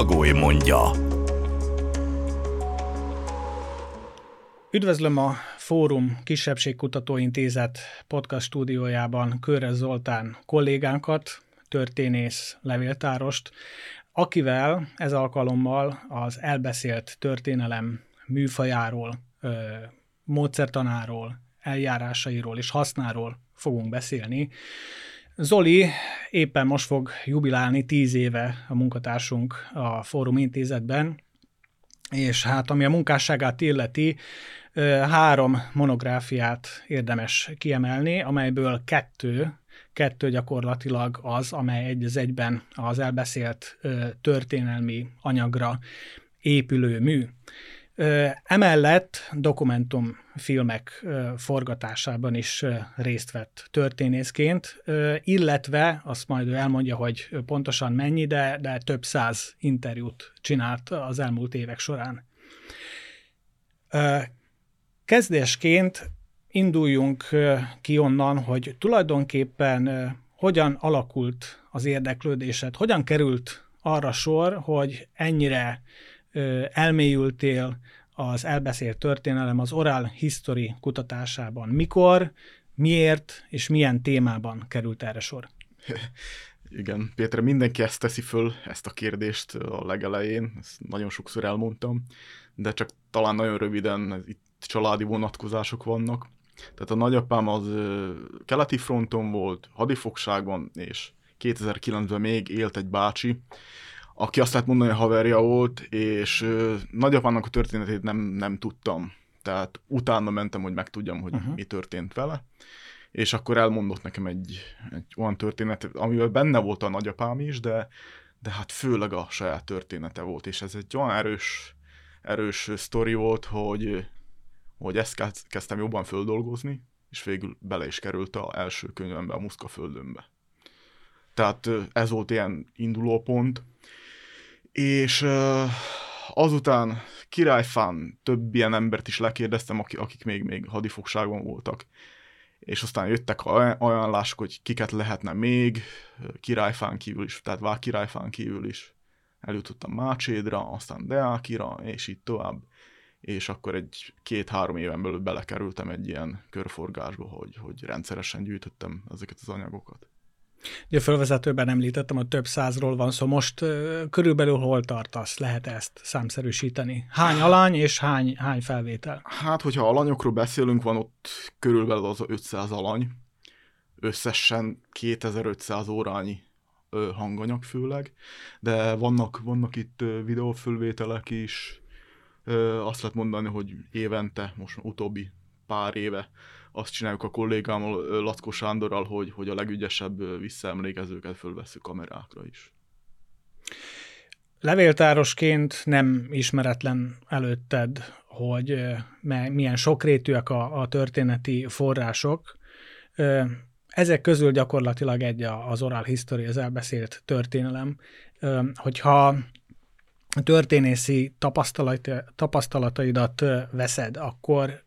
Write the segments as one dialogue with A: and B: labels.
A: Bagoly mondja.
B: Üdvözlöm a Fórum Kisebbségkutató Intézet podcast stúdiójában Körre Zoltán kollégánkat, történész levéltárost, akivel ez alkalommal az elbeszélt történelem műfajáról, módszertanáról, eljárásairól és hasznáról fogunk beszélni. Zoli éppen most fog jubilálni tíz éve a munkatársunk a Fórum Intézetben, és hát ami a munkásságát illeti, három monográfiát érdemes kiemelni, amelyből kettő, kettő gyakorlatilag az, amely egy az egyben az elbeszélt történelmi anyagra épülő mű. Emellett dokumentumfilmek forgatásában is részt vett történészként, illetve azt majd ő elmondja, hogy pontosan mennyi, de, de több száz interjút csinált az elmúlt évek során. Kezdésként induljunk ki onnan, hogy tulajdonképpen hogyan alakult az érdeklődésed, hogyan került arra sor, hogy ennyire elmélyültél az elbeszélt történelem, az oral history kutatásában. Mikor, miért és milyen témában került erre sor?
C: Igen, Péter, mindenki ezt teszi föl, ezt a kérdést a legelején, ezt nagyon sokszor elmondtam, de csak talán nagyon röviden, itt családi vonatkozások vannak. Tehát a nagyapám az keleti fronton volt, hadifogságban, és 2009-ben még élt egy bácsi, aki azt lehet mondani, hogy haverja volt, és nagyapának a történetét nem, nem tudtam. Tehát utána mentem, hogy megtudjam, hogy uh-huh. mi történt vele, és akkor elmondott nekem egy, egy olyan történetet, amivel benne volt a nagyapám is, de, de hát főleg a saját története volt, és ez egy olyan erős, erős sztori volt, hogy, hogy ezt kezdtem jobban földolgozni, és végül bele is került a első könyvembe, a Muszka földönbe. Tehát ez volt ilyen indulópont, és azután királyfán több ilyen embert is lekérdeztem, akik még, még hadifogságban voltak. És aztán jöttek ajánlások, hogy kiket lehetne még, királyfán kívül is, tehát Vár királyfán kívül is. Eljutottam Mácsédra, aztán Deákira, és így tovább. És akkor egy két-három éven belül belekerültem egy ilyen körforgásba, hogy, hogy rendszeresen gyűjtöttem ezeket az anyagokat.
B: Ugye a fölvezetőben említettem, hogy több százról van szó. Most uh, körülbelül hol tartasz? Lehet ezt számszerűsíteni? Hány alany és hány, hány felvétel?
C: Hát, hogyha alanyokról beszélünk, van ott körülbelül az 500 alany. Összesen 2500 órányi hanganyag főleg, de vannak, vannak itt videófölvételek is. Azt lehet mondani, hogy évente, most utóbbi pár éve azt csináljuk a kollégámmal, Lackó Sándorral, hogy, hogy a legügyesebb visszaemlékezőket fölveszünk kamerákra is.
B: Levéltárosként nem ismeretlen előtted, hogy milyen sokrétűek a, a történeti források. Ezek közül gyakorlatilag egy az oral history, az elbeszélt történelem. Hogyha történészi tapasztalataidat veszed, akkor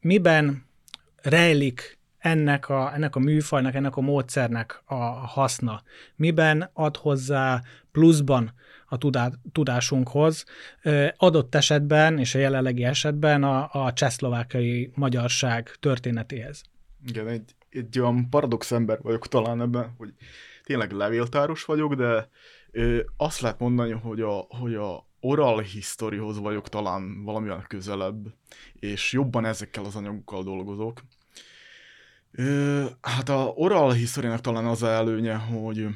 B: miben rejlik ennek a, ennek a műfajnak, ennek a módszernek a haszna? Miben ad hozzá pluszban a tudá, tudásunkhoz, adott esetben és a jelenlegi esetben a, a csehszlovákiai magyarság történetéhez?
C: Igen, egy, egy olyan paradox ember vagyok talán ebben, hogy tényleg levéltáros vagyok, de ö, azt lehet mondani, hogy a, hogy a oral historyhoz vagyok talán valamilyen közelebb, és jobban ezekkel az anyagokkal dolgozok. Hát a oral historynak talán az a előnye, hogy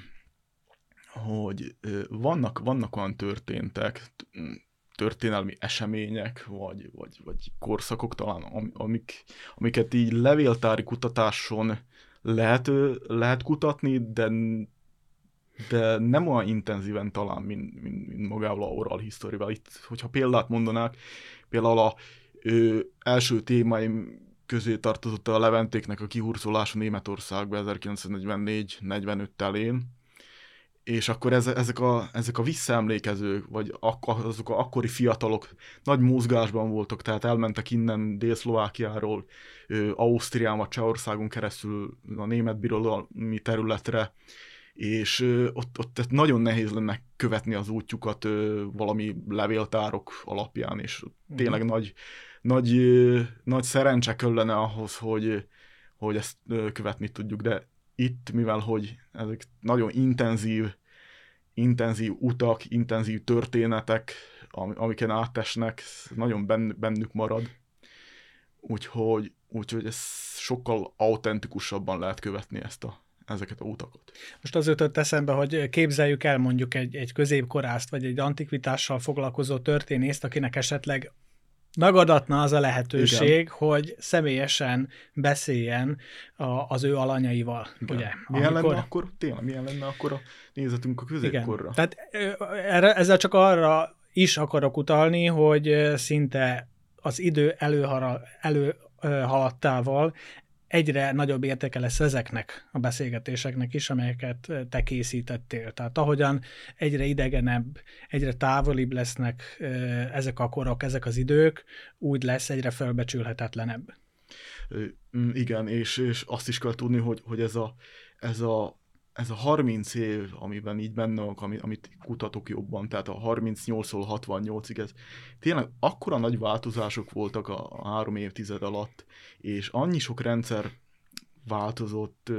C: hogy vannak, vannak olyan történtek, történelmi események, vagy, vagy, vagy korszakok talán, amik, amiket így levéltári kutatáson lehet, lehet kutatni, de de nem olyan intenzíven talán, mint, mint, mint magával a oral history Itt, hogyha példát mondanák, például a ö, első témáim közé tartozott a Leventéknek a kihurcolása Németországba 1944-45 telén, és akkor ez, ezek, a, ezek a visszaemlékezők, vagy ak, azok a akkori fiatalok nagy mozgásban voltak, tehát elmentek innen Dél-Szlovákiáról, Ausztrián vagy Csehországon keresztül a német birodalmi területre, és ott, ott tehát nagyon nehéz lenne követni az útjukat valami levéltárok alapján, és mm. tényleg nagy, nagy, ö, nagy szerencse kellene ahhoz, hogy, hogy ezt követni tudjuk, de itt, mivel hogy ezek nagyon intenzív, intenzív utak, intenzív történetek, amiken átesnek, nagyon bennük marad. Úgyhogy, úgyhogy ez sokkal autentikusabban lehet követni ezt a, ezeket a utakat.
B: Most az jutott eszembe, hogy képzeljük el mondjuk egy, egy középkorászt, vagy egy antikvitással foglalkozó történészt, akinek esetleg megadatna az a lehetőség, Igen. hogy személyesen beszéljen a, az ő alanyaival. Igen. Ugye?
C: Milyen Amikor... lenne akkor, tényleg, milyen lenne akkor a nézetünk a középkorra?
B: Igen. Tehát erre, ezzel csak arra is akarok utalni, hogy szinte az idő előhara, előhaladtával egyre nagyobb értéke lesz ezeknek a beszélgetéseknek is, amelyeket te készítettél. Tehát ahogyan egyre idegenebb, egyre távolibb lesznek ezek a korok, ezek az idők, úgy lesz egyre felbecsülhetetlenebb.
C: Igen, és, és azt is kell tudni, hogy, hogy ez, a, ez a ez a 30 év, amiben így benne van, amit, amit kutatok jobban, tehát a 38-ól 68-ig, ez tényleg akkora nagy változások voltak a, a három évtized alatt, és annyi sok rendszer változott,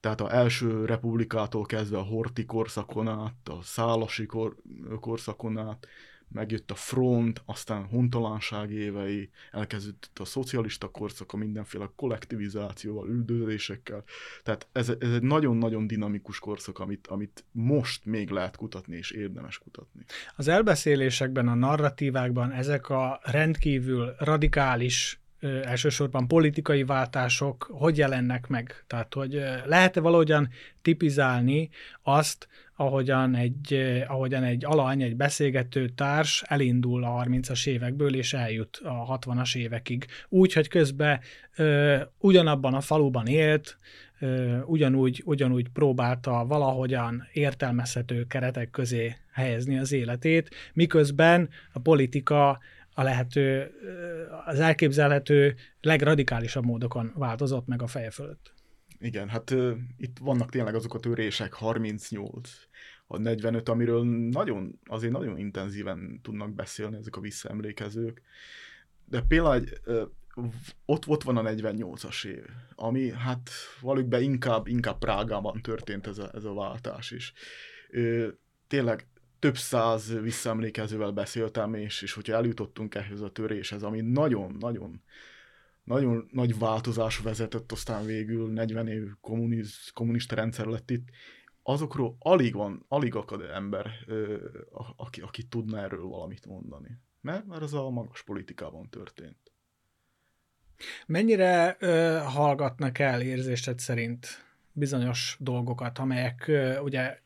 C: tehát a első republikától kezdve a Horti korszakon át, a Szálasi kor, korszakon át, megjött a front, aztán hontalanság évei, elkezdődött a szocialista korszaka mindenféle kollektivizációval, üldözésekkel. Tehát ez, ez egy nagyon-nagyon dinamikus korszak, amit, amit most még lehet kutatni, és érdemes kutatni.
B: Az elbeszélésekben, a narratívákban ezek a rendkívül radikális elsősorban politikai váltások hogy jelennek meg? Tehát, hogy lehet-e valahogyan tipizálni azt, ahogyan egy, ahogyan egy alany, egy beszélgető társ elindul a 30-as évekből, és eljut a 60-as évekig. Úgy, hogy közben ö, ugyanabban a faluban élt, ö, ugyanúgy, ugyanúgy próbálta valahogyan értelmezhető keretek közé helyezni az életét, miközben a politika a lehető, az elképzelhető legradikálisabb módokon változott meg a feje fölött.
C: Igen, hát uh, itt vannak tényleg azok a törések, 38, a 45, amiről nagyon, azért nagyon intenzíven tudnak beszélni ezek a visszaemlékezők. De például uh, ott, ott van a 48-as év, ami hát valójuk be inkább, inkább Prágában történt ez a, ez a váltás is. Uh, tényleg több száz visszaemlékezővel beszéltem, és, és hogyha eljutottunk ehhez a töréshez, ami nagyon-nagyon nagyon nagy változás vezetett aztán végül, 40 év kommuniz, kommunista rendszer lett itt, azokról alig van, alig akad ember, aki, aki tudna erről valamit mondani. Mert, mert ez a magas politikában történt.
B: Mennyire ö, hallgatnak el érzésed szerint bizonyos dolgokat, amelyek ö, ugye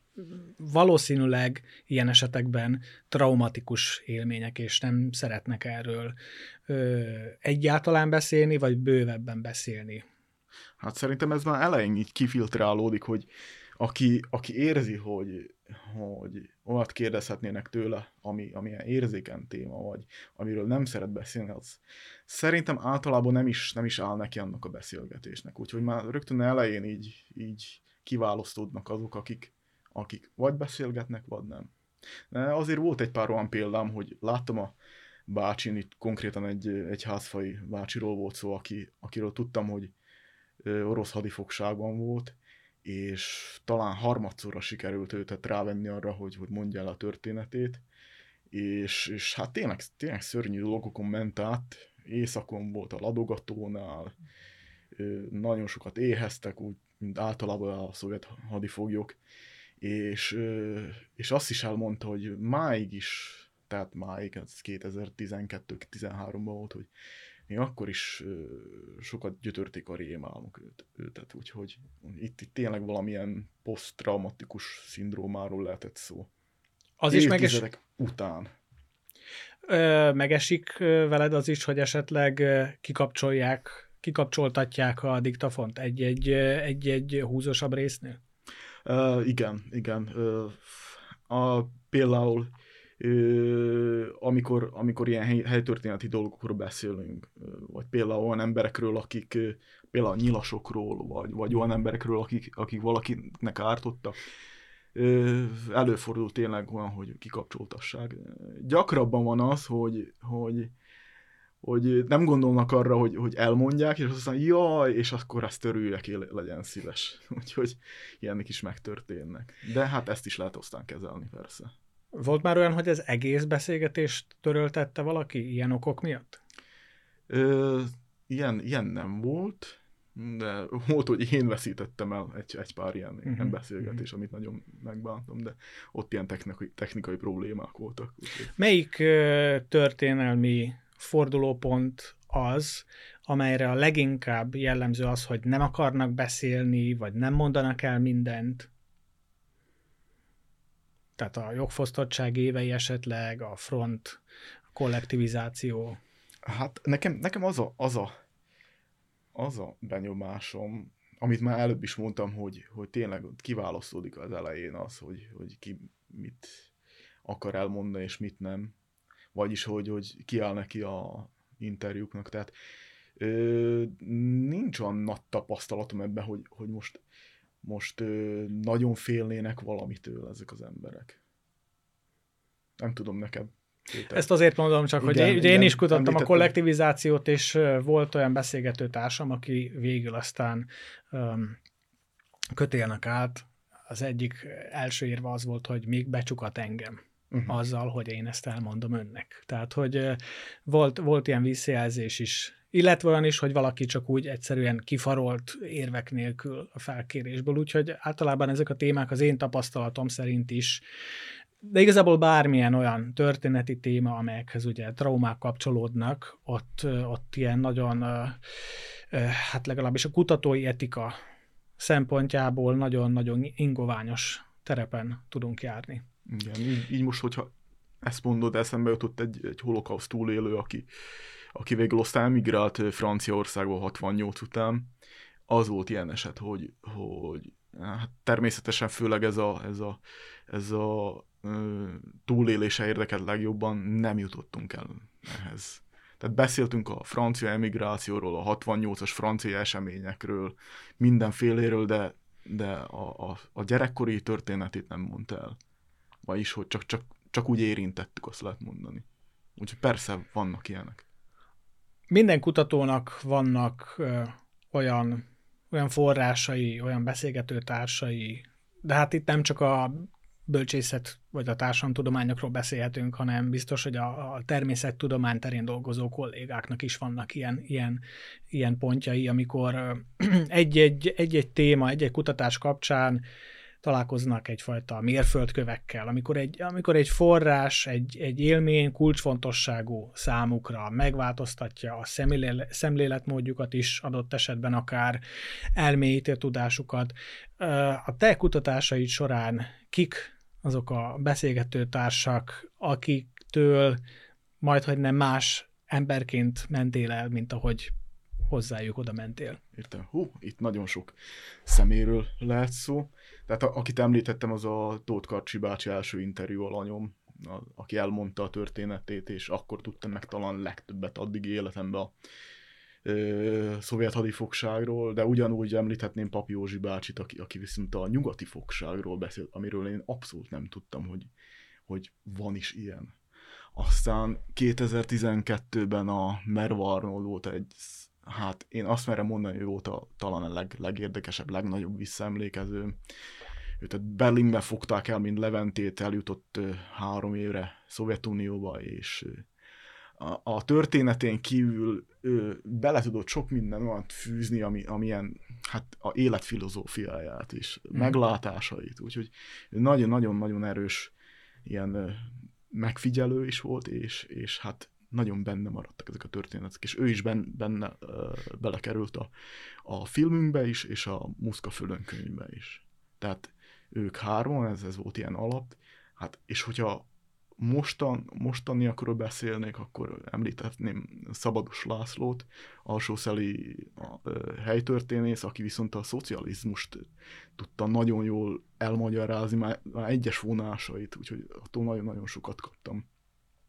B: valószínűleg ilyen esetekben traumatikus élmények, és nem szeretnek erről ö, egyáltalán beszélni, vagy bővebben beszélni.
C: Hát szerintem ez már elején így kifiltrálódik, hogy aki, aki érzi, hogy, hogy olyat kérdezhetnének tőle, ami, ami ilyen érzéken téma, vagy amiről nem szeret beszélni, az szerintem általában nem is, nem is áll neki annak a beszélgetésnek. Úgyhogy már rögtön elején így, így kiválasztódnak azok, akik, akik vagy beszélgetnek, vagy nem. Azért volt egy pár olyan példám, hogy láttam a bácsin, itt konkrétan egy, egy házfai bácsiról volt szó, aki, akiről tudtam, hogy orosz hadifogságban volt, és talán harmadszorra sikerült őt rávenni arra, hogy, hogy mondja el a történetét, és, és hát tényleg, tényleg szörnyű dolgokon ment át, éjszakon volt a ladogatónál, nagyon sokat éheztek, úgy, mint általában a szovjet hadifoglyok, és, és azt is elmondta, hogy máig is, tehát máig, ez 2012-13-ban volt, hogy még akkor is sokat gyötörték a rémálmok őt, őtet, úgyhogy itt, itt tényleg valamilyen posztraumatikus szindrómáról lehetett szó.
B: Az is meges...
C: után.
B: Ö, megesik veled az is, hogy esetleg kikapcsolják, kikapcsoltatják a diktafont egy-egy, egy-egy húzósabb résznél?
C: Uh, igen, igen. Uh, a, például uh, amikor, amikor ilyen hely, helytörténeti dolgokról beszélünk, uh, vagy például olyan emberekről, akik uh, például nyilasokról, vagy, vagy olyan emberekről, akik, akik valakinek ártottak, előfordul tényleg olyan, hogy kikapcsoltassák. Gyakrabban van az, hogy, hogy, hogy nem gondolnak arra, hogy, hogy elmondják, és aztán jaj, és akkor ezt törüljek, legyen szíves. Úgyhogy ilyenek is megtörténnek. De hát ezt is lehet aztán kezelni, persze.
B: Volt már olyan, hogy az egész beszélgetést töröltette valaki ilyen okok miatt?
C: Ö, ilyen, ilyen nem volt de volt, hogy én veszítettem el egy, egy pár ilyen, uh-huh. ilyen beszélgetés, uh-huh. amit nagyon megbántam, de ott ilyen technikai, technikai problémák voltak.
B: Úgyhogy. Melyik történelmi fordulópont az, amelyre a leginkább jellemző az, hogy nem akarnak beszélni, vagy nem mondanak el mindent? Tehát a jogfosztottság évei esetleg, a front, a kollektivizáció.
C: Hát nekem, nekem az a, az a az a benyomásom, amit már előbb is mondtam, hogy, hogy tényleg kiválasztódik az elején az, hogy, hogy ki mit akar elmondani, és mit nem. Vagyis, hogy, hogy kiáll neki a interjúknak. Tehát ö, nincs olyan nagy tapasztalatom ebben, hogy, hogy most, most ö, nagyon félnének valamitől ezek az emberek. Nem tudom neked.
B: Péter. Ezt azért mondom csak, igen, hogy én, igen, én is kutattam említettem. a kollektivizációt, és volt olyan beszélgető társam, aki végül aztán um, kötélnek át. Az egyik első érve az volt, hogy még becsukat engem uh-huh. azzal, hogy én ezt elmondom önnek. Tehát, hogy volt, volt ilyen visszajelzés is, illetve olyan is, hogy valaki csak úgy egyszerűen kifarolt érvek nélkül a felkérésből, úgyhogy általában ezek a témák az én tapasztalatom szerint is de igazából bármilyen olyan történeti téma, amelyekhez ugye traumák kapcsolódnak, ott, ott ilyen nagyon, hát legalábbis a kutatói etika szempontjából nagyon-nagyon ingoványos terepen tudunk járni.
C: Igen, így, így most, hogyha ezt mondod, eszembe jutott egy, egy holokauszt túlélő, aki, aki végül aztán emigrált Franciaországba 68 után. Az volt ilyen eset, hogy, hogy hát természetesen főleg ez a, ez a, ez a túlélése érdekelt legjobban, nem jutottunk el ehhez. Tehát beszéltünk a francia emigrációról, a 68-as francia eseményekről, mindenféléről, de, de a, a, a gyerekkori történetét nem mondta el. Vagyis, hogy csak, csak, csak úgy érintettük, azt lehet mondani. Úgyhogy persze vannak ilyenek.
B: Minden kutatónak vannak ö, olyan, olyan forrásai, olyan beszélgetőtársai, de hát itt nem csak a bölcsészet vagy a társadalomtudományokról beszélhetünk, hanem biztos, hogy a, a természettudomány terén dolgozó kollégáknak is vannak ilyen, ilyen, ilyen pontjai, amikor egy-egy, egy-egy téma, egy-egy kutatás kapcsán találkoznak egyfajta mérföldkövekkel, amikor egy, amikor egy forrás, egy, egy élmény kulcsfontosságú számukra megváltoztatja a szemléletmódjukat is, adott esetben akár elmélyíti tudásukat. A te kutatásaid során kik azok a beszélgető társak, akiktől majd, hogy nem más emberként mentél el, mint ahogy hozzájuk oda mentél.
C: Értem. Hú, itt nagyon sok szeméről lehet szó. Tehát a, akit említettem, az a Tóth Karcsi bácsi első interjú alanyom, a, aki elmondta a történetét, és akkor tudtam meg talán legtöbbet addig életemben a ö, szovjet hadifogságról, de ugyanúgy említhetném Papi Józsi bácsit, aki, aki viszont a nyugati fogságról beszélt, amiről én abszolút nem tudtam, hogy, hogy van is ilyen. Aztán 2012-ben a Merva Arnold volt egy, hát én azt merem mondani, hogy volt a, talán a leg, legérdekesebb, legnagyobb visszaemlékező. Őt Berlinbe fogták el, mint Leventét, eljutott három évre Szovjetunióba, és a, a történetén kívül ő bele tudott sok minden olyan fűzni, ami, amilyen hát a életfilozófiáját is, mm. meglátásait, úgyhogy nagyon-nagyon-nagyon erős ilyen megfigyelő is volt, és, és hát nagyon benne maradtak ezek a történetek, és ő is benne, benne belekerült a, a filmünkbe is, és a Muszka Fölön könyvbe is. Tehát ők hárman, ez, ez volt ilyen alap, hát, és hogyha mostan, mostaniakról beszélnék, akkor említetném Szabados Lászlót, alsószeli helytörténész, aki viszont a szocializmust tudta nagyon jól elmagyarázni, már, már egyes vonásait, úgyhogy attól nagyon-nagyon sokat kaptam.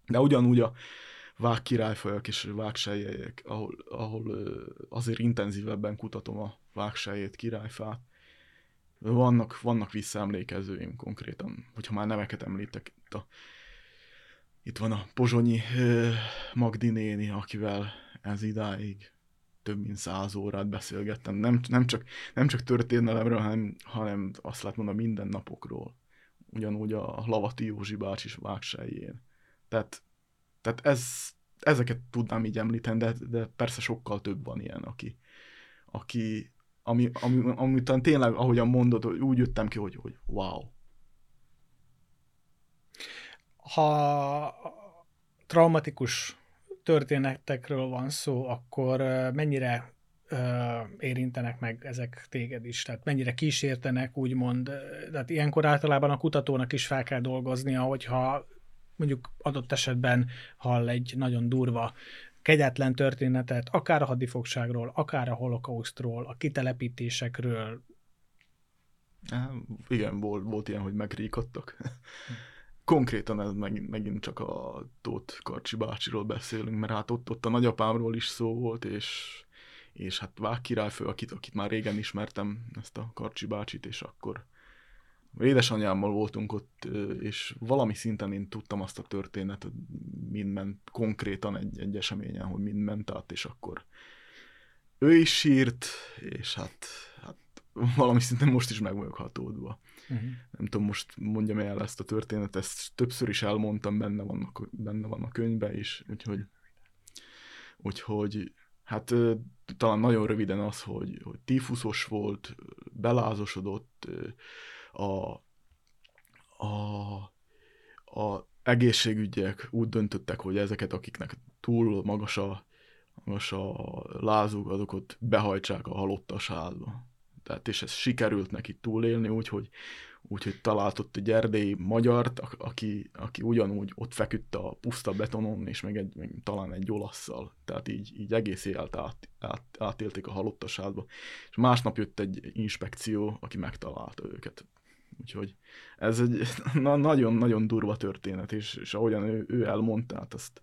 C: De ugyanúgy a vág királyfajak és vágsejjek, ahol, ahol azért intenzívebben kutatom a vágsejét, királyfát, vannak, vannak visszaemlékezőim konkrétan, hogyha már neveket említek, itt, a, itt van a Pozsonyi Magdi néni, akivel ez idáig több mint száz órát beszélgettem, nem, nem, csak, nem csak történelemről, hanem, hanem azt lehet mondani minden napokról. Ugyanúgy a Lavati Józsi bácsi vágsejjén. Tehát, tehát ez, ezeket tudnám így említeni, de, de persze sokkal több van ilyen, aki, aki ami, ami, ami után tényleg, ahogyan mondod, úgy jöttem ki, hogy, hogy wow.
B: Ha traumatikus történetekről van szó, akkor mennyire érintenek meg ezek téged is? Tehát mennyire kísértenek, úgymond, tehát ilyenkor általában a kutatónak is fel kell dolgoznia, hogyha mondjuk adott esetben hall egy nagyon durva kegyetlen történetet, akár a hadifogságról, akár a holokausztról, a kitelepítésekről.
C: Igen, volt, volt ilyen, hogy megríkottak. Konkrétan ez meg, megint csak a Tóth Karcsi bácsiról beszélünk, mert hát ott, ott a nagyapámról is szó volt, és, és hát Vág királyfő, akit, akit már régen ismertem, ezt a Karcsi bácsit, és akkor édesanyámmal voltunk ott, és valami szinten én tudtam azt a történetet, mind ment konkrétan egy, egy eseményen, hogy mind ment át, és akkor ő is sírt, és hát, hát valami szinten most is meg vagyok hatódva. Uh-huh. Nem tudom, most mondjam el ezt a történetet, ezt többször is elmondtam, benne van a, benne van a könyvben is, úgyhogy, úgyhogy hát talán nagyon röviden az, hogy, hogy tífuszos volt, belázosodott, a, a, a egészségügyek úgy döntöttek, hogy ezeket, akiknek túl magas a, magas a lázuk, azokat behajtsák a halottas házba. Tehát és ez sikerült neki túlélni, úgyhogy, úgyhogy talált ott egy erdélyi magyart, aki, aki ugyanúgy ott feküdt a puszta betonon, és meg, egy, meg talán egy olaszszal. Tehát így, így egész élet át, át, átélték a halottas házba. És másnap jött egy inspekció, aki megtalálta őket. Úgyhogy ez egy nagyon-nagyon durva történet, és, és ahogyan ő, ő elmondta, hát azt,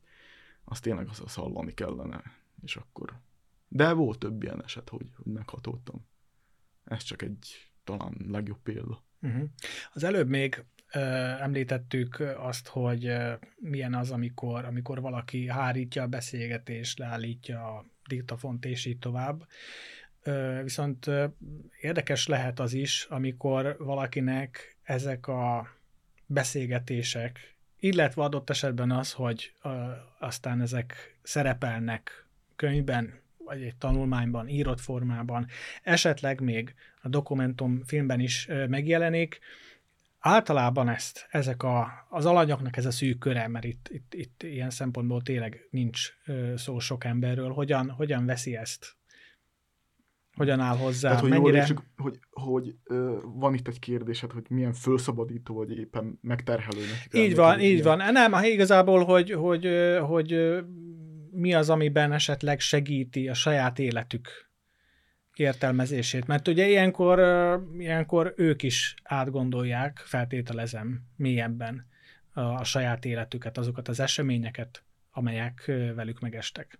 C: azt tényleg azt, azt hallani kellene, és akkor... De volt több ilyen eset, hogy, hogy meghatódtam. Ez csak egy talán legjobb példa.
B: Uh-huh. Az előbb még ö, említettük azt, hogy ö, milyen az, amikor, amikor valaki hárítja a beszélgetést, leállítja a diktafont, és így tovább. Viszont érdekes lehet az is, amikor valakinek ezek a beszélgetések, illetve adott esetben az, hogy aztán ezek szerepelnek könyvben, vagy egy tanulmányban, írott formában, esetleg még a dokumentum filmben is megjelenik, általában ezt, ezek a, az alanyoknak ez a szűk köre, mert itt, itt, itt ilyen szempontból tényleg nincs szó sok emberről, hogyan, hogyan veszi ezt hogyan áll hozzá?
C: Tehát, hogy mennyire... jól értsük, hogy, hogy ö, van itt egy kérdésed, hogy milyen fölszabadító, vagy éppen megterhelő.
B: Így van, így ilyen. van. Nem, igazából, hogy, hogy, hogy mi az, amiben esetleg segíti a saját életük értelmezését. Mert ugye ilyenkor, ilyenkor ők is átgondolják, feltételezem mélyebben a, a saját életüket, azokat az eseményeket, amelyek velük megestek.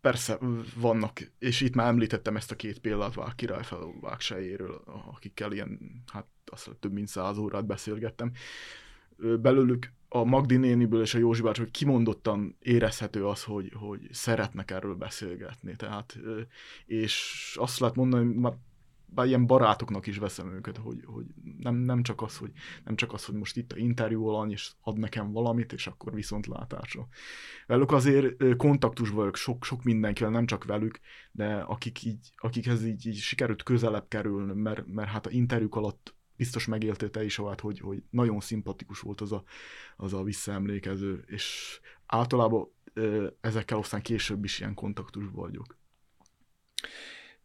C: Persze vannak, és itt már említettem ezt a két példát Vág király Vágsejéről, akikkel ilyen, hát azt több mint száz órát beszélgettem. Belőlük a Magdi néniből és a Józsi bács, hogy kimondottan érezhető az, hogy, hogy szeretnek erről beszélgetni. Tehát, és azt lehet mondani, hogy már bár ilyen barátoknak is veszem őket, hogy, hogy nem, nem, csak az, hogy, nem csak az, hogy most itt a interjú alany, és ad nekem valamit, és akkor viszontlátásra. Velük azért kontaktusban vagyok sok, sok mindenkivel, nem csak velük, de akik így, akikhez így, így sikerült közelebb kerülni, mert, mert hát a interjúk alatt biztos megéltél te is, Avát, hogy, hogy nagyon szimpatikus volt az a, az a visszaemlékező, és általában ezekkel aztán később is ilyen kontaktusban vagyok.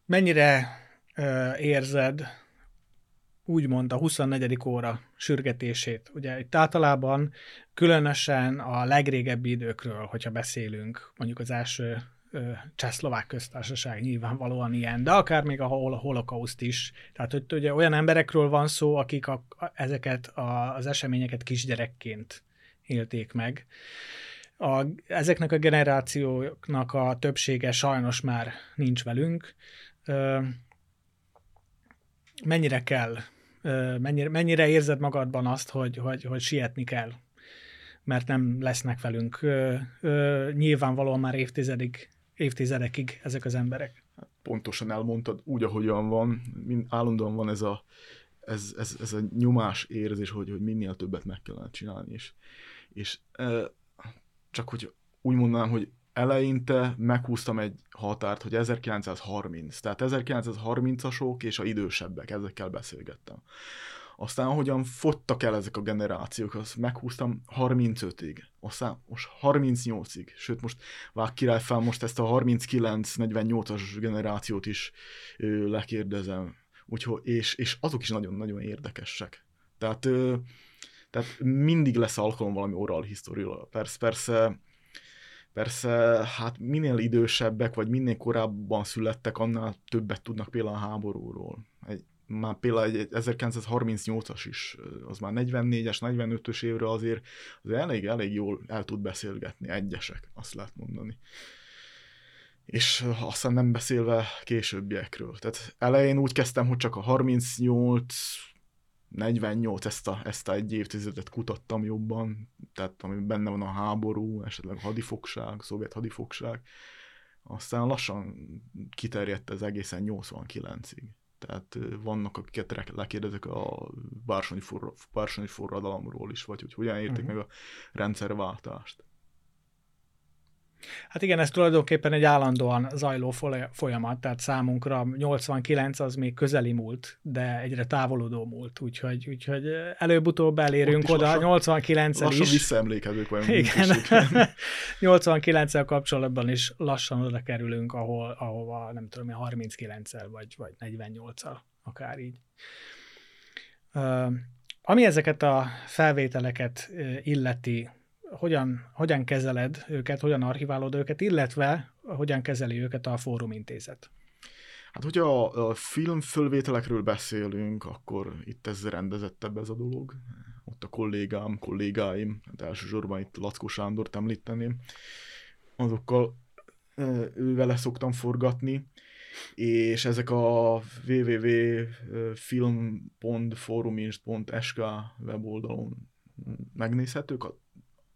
B: Mennyire érzed úgymond a 24. óra sürgetését? Ugye itt általában különösen a legrégebbi időkről, hogyha beszélünk, mondjuk az első Csehszlovák köztársaság nyilvánvalóan ilyen, de akár még a hol- holokauszt is. Tehát, hogy ugye olyan emberekről van szó, akik a, ezeket a, az eseményeket kisgyerekként élték meg. A, ezeknek a generációknak a többsége sajnos már nincs velünk. Ö, mennyire kell, mennyire, mennyire érzed magadban azt, hogy, hogy, hogy sietni kell, mert nem lesznek velünk nyilvánvalóan már évtizedig évtizedekig ezek az emberek.
C: Pontosan elmondtad, úgy, ahogyan van, mind, állandóan van ez a, ez, ez, ez a nyomás érzés, hogy, hogy minél többet meg kellene csinálni, és, és csak hogy úgy mondanám, hogy eleinte meghúztam egy határt, hogy 1930, tehát 1930-asok és a idősebbek, ezekkel beszélgettem. Aztán ahogyan fogytak el ezek a generációk, azt meghúztam 35-ig, aztán most 38-ig, sőt most vág király fel most ezt a 39-48-as generációt is ö, lekérdezem, Úgyhogy, és, és azok is nagyon-nagyon érdekesek. Tehát, ö, tehát mindig lesz alkalom valami oral historyról. Persze, persze, persze, hát minél idősebbek, vagy minél korábban születtek, annál többet tudnak például a háborúról. Egy, már például egy 1938-as is, az már 44-es, 45-ös évre azért, azért elég, elég jól el tud beszélgetni egyesek, azt lehet mondani. És aztán nem beszélve későbbiekről. Tehát elején úgy kezdtem, hogy csak a 38, 48, ezt a, ezt a egy évtizedet kutattam jobban, tehát ami benne van a háború, esetleg a hadifogság, a szovjet hadifogság. Aztán lassan kiterjedt ez egészen 89-ig. Tehát vannak, akiket lekérdezek a bársonyi forradalomról is, vagy hogy hogyan érték uh-huh. meg a rendszerváltást.
B: Hát igen, ez tulajdonképpen egy állandóan zajló folyamat, tehát számunkra 89 az még közeli múlt, de egyre távolodó múlt, úgyhogy, úgyhogy előbb-utóbb elérünk oda, 89-el is. Lassan
C: visszaemlékezők vagyunk.
B: Igen, 89-el kapcsolatban is lassan oda kerülünk, ahol, ahova nem tudom, 39-el vagy, vagy 48-al, akár így. Ami ezeket a felvételeket illeti, hogyan, hogyan kezeled őket, hogyan archiválod őket, illetve hogyan kezeli őket a Fórum Intézet?
C: Hát, hogyha a filmfölvételekről beszélünk, akkor itt ez rendezettebb ez a dolog. Ott a kollégám, kollégáim, hát elsősorban itt Lackó Sándort említeném, azokkal ővele szoktam forgatni, és ezek a www.film.foruminst.sk weboldalon megnézhetők,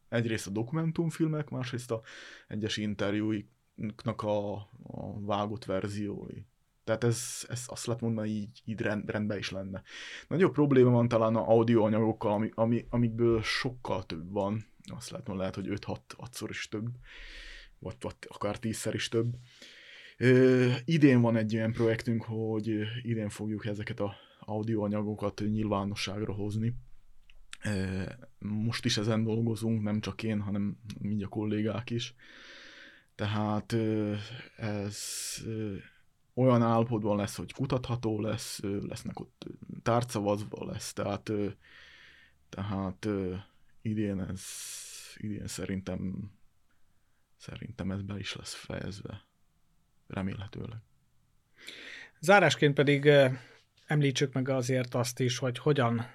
C: egyrészt a dokumentumfilmek, másrészt a egyes interjúiknak a, a vágott verziói. Tehát ez, ez azt lehet mondani, így, így rend, rendben is lenne. Nagyobb probléma van talán a audioanyagokkal, ami, ami, amikből sokkal több van. Azt lehet mondani, lehet, hogy 5-6-szor is több, vagy, vagy akár 10-szer is több. Ö, idén van egy olyan projektünk, hogy idén fogjuk ezeket a audioanyagokat nyilvánosságra hozni most is ezen dolgozunk, nem csak én, hanem mind a kollégák is. Tehát ez olyan állapotban lesz, hogy kutatható lesz, lesznek ott tárcavazva lesz, tehát, tehát idén ez, idén szerintem szerintem ez be is lesz fejezve, remélhetőleg.
B: Zárásként pedig említsük meg azért azt is, hogy hogyan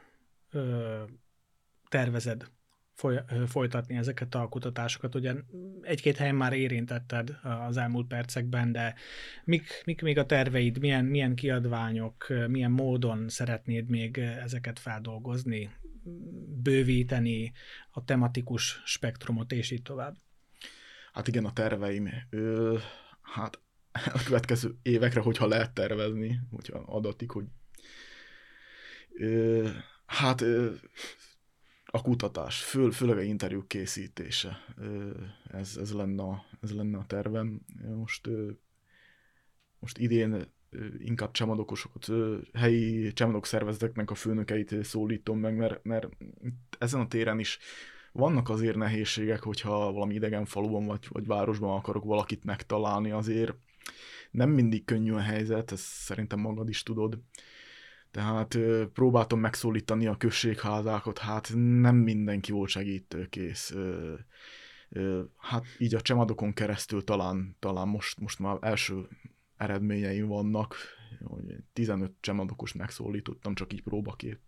B: tervezed foly- folytatni ezeket a kutatásokat? Ugye egy-két helyen már érintetted az elmúlt percekben, de mik, mik még a terveid, milyen, milyen kiadványok, milyen módon szeretnéd még ezeket feldolgozni, bővíteni a tematikus spektrumot, és így tovább?
C: Hát igen, a terveim. Ö, hát a következő évekre, hogyha lehet tervezni, hogyha adatik, hogy ö, hát ö, a kutatás, fő, főleg a interjúk készítése. Ez, ez, lenne a, ez lenne a tervem. Most, most idén inkább csemadokosokat, helyi csemadok szervezeteknek a főnökeit szólítom meg, mert, mert ezen a téren is vannak azért nehézségek, hogyha valami idegen faluban vagy, vagy városban akarok valakit megtalálni, azért nem mindig könnyű a helyzet, ezt szerintem magad is tudod. Tehát próbáltam megszólítani a községházákat, hát nem mindenki volt segítőkész. Hát így a csemadokon keresztül talán, talán most, most már első eredményeim vannak, hogy 15 csemadokos megszólítottam csak így próbaként,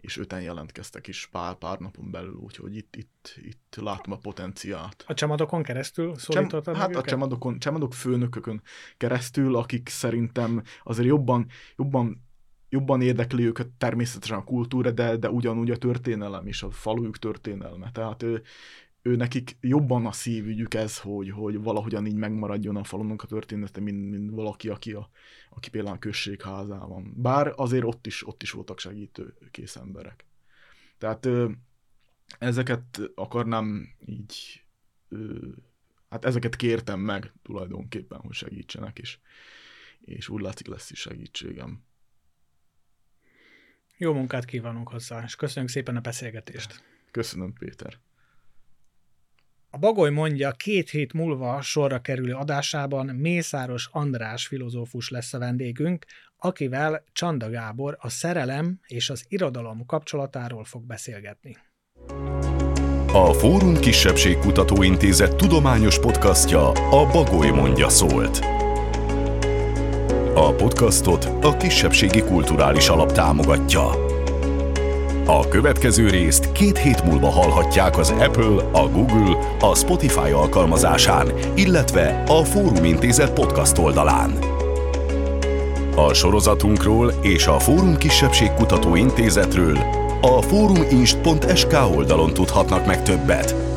C: és öten jelentkeztek is pár, pár napon belül, úgyhogy itt, itt, itt látom a potenciát.
B: A csemadokon keresztül szólítottad
C: Csem, Hát őket? a csemadokon, csemadok főnökökön keresztül, akik szerintem azért jobban, jobban jobban érdekli őket természetesen a kultúra, de, de ugyanúgy a történelem és a falujük történelme. Tehát ő, ő nekik jobban a szívügyük ez, hogy, hogy valahogyan így megmaradjon a falunak a története, mint, mint valaki, aki, a, aki például a községházában. Bár azért ott is, ott is voltak segítő kész emberek. Tehát ezeket akarnám így, hát ezeket kértem meg tulajdonképpen, hogy segítsenek, és, és úgy látszik lesz is segítségem.
B: Jó munkát kívánunk hozzá, és köszönjük szépen a beszélgetést.
C: Köszönöm, Péter.
B: A Bagoly mondja, két hét múlva sorra kerülő adásában Mészáros András filozófus lesz a vendégünk, akivel Csanda Gábor a szerelem és az irodalom kapcsolatáról fog beszélgetni.
A: A Fórum Kisebbségkutató Intézet tudományos podcastja a Bagoly mondja szólt. A podcastot a Kisebbségi Kulturális Alap támogatja. A következő részt két hét múlva hallhatják az Apple, a Google, a Spotify alkalmazásán, illetve a Fórum Intézet podcast oldalán. A sorozatunkról és a Fórum Kisebbségkutató Intézetről a fóruminst.sk oldalon tudhatnak meg többet.